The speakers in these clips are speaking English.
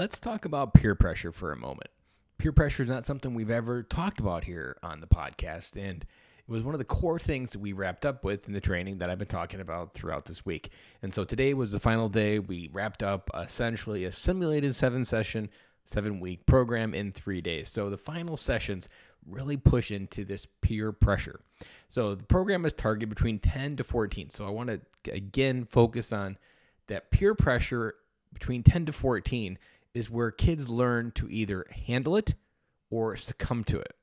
let's talk about peer pressure for a moment. Peer pressure is not something we've ever talked about here on the podcast, and it was one of the core things that we wrapped up with in the training that I've been talking about throughout this week. And so today was the final day. We wrapped up essentially a simulated seven session, seven week program in three days. So the final sessions really push into this peer pressure. So the program is targeted between 10 to 14. So I want to again focus on that peer pressure between 10 to 14 is where kids learn to either handle it or succumb to it.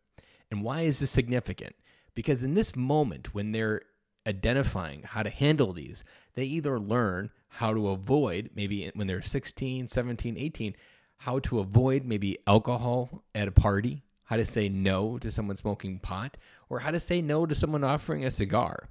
And why is this significant? Because in this moment, when they're identifying how to handle these, they either learn how to avoid, maybe when they're 16, 17, 18, how to avoid maybe alcohol at a party, how to say no to someone smoking pot, or how to say no to someone offering a cigar.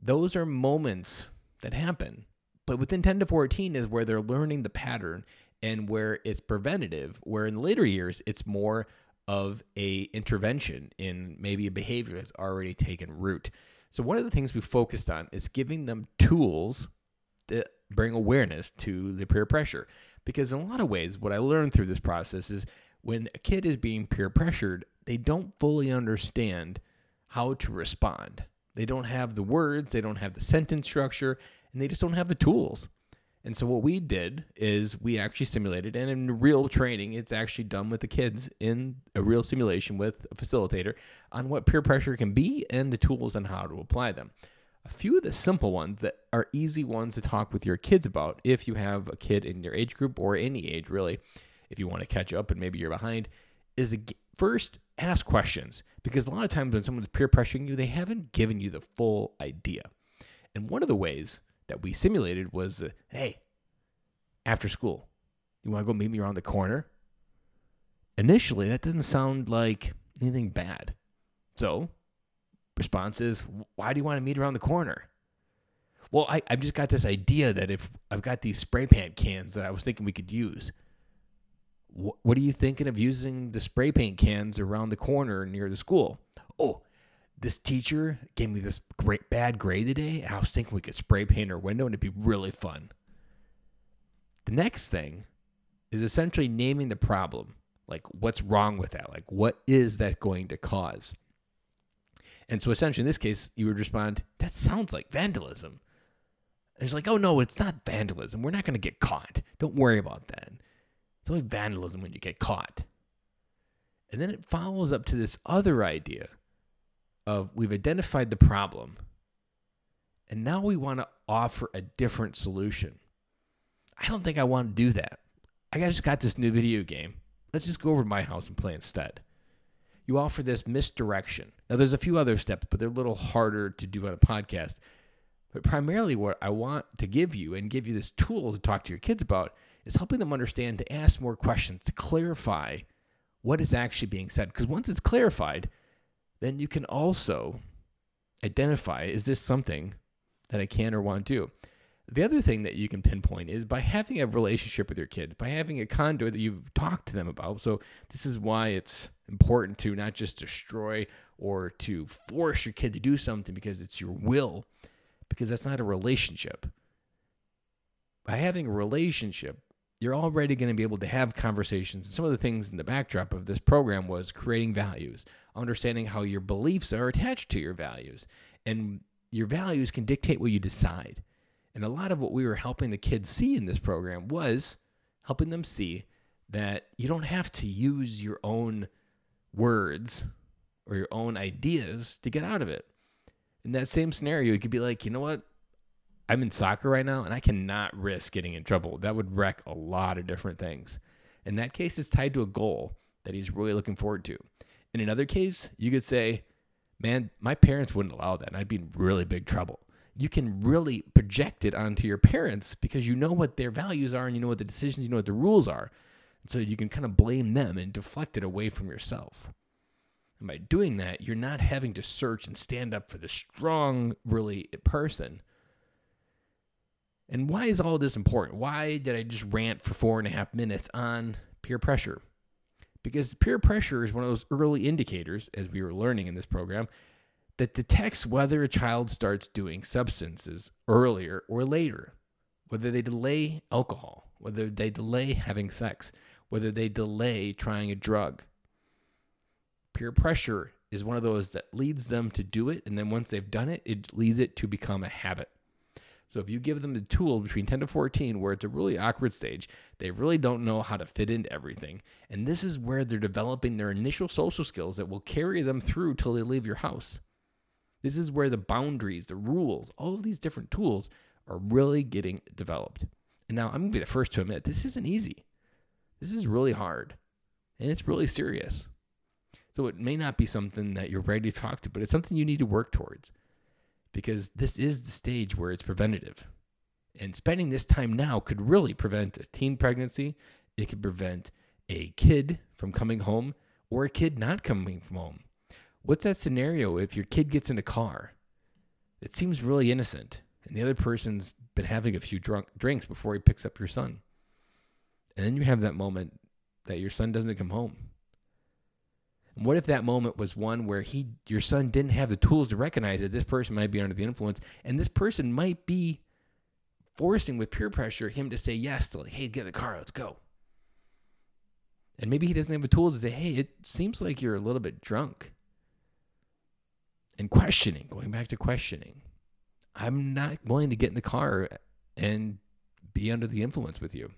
Those are moments that happen. But within 10 to 14 is where they're learning the pattern and where it's preventative, where in later years it's more of a intervention in maybe a behavior that's already taken root. So one of the things we focused on is giving them tools that bring awareness to the peer pressure. Because in a lot of ways, what I learned through this process is when a kid is being peer pressured, they don't fully understand how to respond. They don't have the words, they don't have the sentence structure, and they just don't have the tools. And so what we did is we actually simulated, and in real training, it's actually done with the kids in a real simulation with a facilitator on what peer pressure can be and the tools and how to apply them. A few of the simple ones that are easy ones to talk with your kids about if you have a kid in your age group or any age really, if you want to catch up and maybe you're behind, is to first ask questions because a lot of times when someone's peer pressuring you, they haven't given you the full idea. And one of the ways that we simulated was uh, hey, after school, you want to go meet me around the corner? Initially, that doesn't sound like anything bad. So, response is, why do you want to meet around the corner? Well, I, I've just got this idea that if I've got these spray paint cans that I was thinking we could use, what, what are you thinking of using the spray paint cans around the corner near the school? Oh, this teacher gave me this great bad grade today, and I was thinking we could spray paint her window and it'd be really fun. The next thing is essentially naming the problem. Like, what's wrong with that? Like, what is that going to cause? And so, essentially, in this case, you would respond, That sounds like vandalism. And it's like, Oh, no, it's not vandalism. We're not going to get caught. Don't worry about that. It's only vandalism when you get caught. And then it follows up to this other idea of we've identified the problem and now we want to offer a different solution. I don't think I want to do that. I just got this new video game. Let's just go over to my house and play instead. You offer this misdirection. Now, there's a few other steps, but they're a little harder to do on a podcast. But primarily, what I want to give you and give you this tool to talk to your kids about is helping them understand to ask more questions, to clarify what is actually being said. Because once it's clarified, then you can also identify is this something that I can or want to do? The other thing that you can pinpoint is by having a relationship with your kids, by having a conduit that you've talked to them about. So, this is why it's important to not just destroy or to force your kid to do something because it's your will, because that's not a relationship. By having a relationship, you're already going to be able to have conversations. And some of the things in the backdrop of this program was creating values, understanding how your beliefs are attached to your values. And your values can dictate what you decide. And a lot of what we were helping the kids see in this program was helping them see that you don't have to use your own words or your own ideas to get out of it. In that same scenario, you could be like, you know what? I'm in soccer right now and I cannot risk getting in trouble. That would wreck a lot of different things. In that case, it's tied to a goal that he's really looking forward to. In another case, you could say, man, my parents wouldn't allow that and I'd be in really big trouble. You can really project it onto your parents because you know what their values are and you know what the decisions, you know what the rules are. And so you can kind of blame them and deflect it away from yourself. And by doing that, you're not having to search and stand up for the strong, really person and why is all this important? Why did I just rant for four and a half minutes on peer pressure? Because peer pressure is one of those early indicators, as we were learning in this program, that detects whether a child starts doing substances earlier or later, whether they delay alcohol, whether they delay having sex, whether they delay trying a drug. Peer pressure is one of those that leads them to do it. And then once they've done it, it leads it to become a habit. So if you give them the tool between 10 to 14, where it's a really awkward stage, they really don't know how to fit into everything. And this is where they're developing their initial social skills that will carry them through till they leave your house. This is where the boundaries, the rules, all of these different tools are really getting developed. And now I'm going to be the first to admit this isn't easy. This is really hard and it's really serious. So it may not be something that you're ready to talk to, but it's something you need to work towards because this is the stage where it's preventative. And spending this time now could really prevent a teen pregnancy. It could prevent a kid from coming home or a kid not coming from home. What's that scenario if your kid gets in a car? It seems really innocent, and the other person's been having a few drunk drinks before he picks up your son. And then you have that moment that your son doesn't come home. What if that moment was one where he your son didn't have the tools to recognize that this person might be under the influence and this person might be forcing with peer pressure him to say yes to like, hey, get in the car, let's go. And maybe he doesn't have the tools to say, hey, it seems like you're a little bit drunk. And questioning, going back to questioning. I'm not willing to get in the car and be under the influence with you.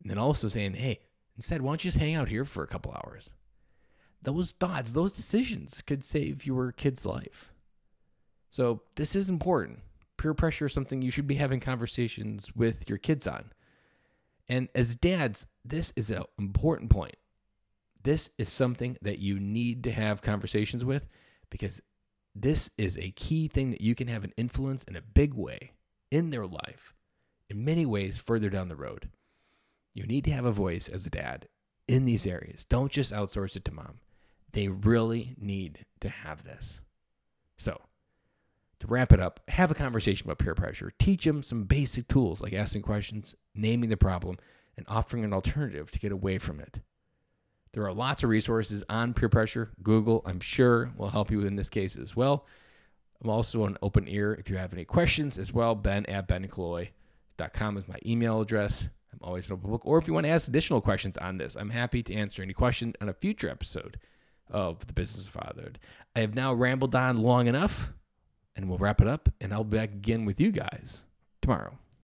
And then also saying, hey, instead, why don't you just hang out here for a couple hours? Those thoughts, those decisions could save your kid's life. So this is important. Peer pressure is something you should be having conversations with your kids on. And as dads, this is an important point. This is something that you need to have conversations with because this is a key thing that you can have an influence in a big way in their life, in many ways further down the road. You need to have a voice as a dad in these areas. Don't just outsource it to mom. They really need to have this. So, to wrap it up, have a conversation about peer pressure. Teach them some basic tools like asking questions, naming the problem, and offering an alternative to get away from it. There are lots of resources on peer pressure. Google, I'm sure, will help you in this case as well. I'm also an open ear if you have any questions as well. Ben at benkilloy.com is my email address. Always an open book. Or if you want to ask additional questions on this, I'm happy to answer any question on a future episode of The Business of Fatherhood. I have now rambled on long enough, and we'll wrap it up, and I'll be back again with you guys tomorrow.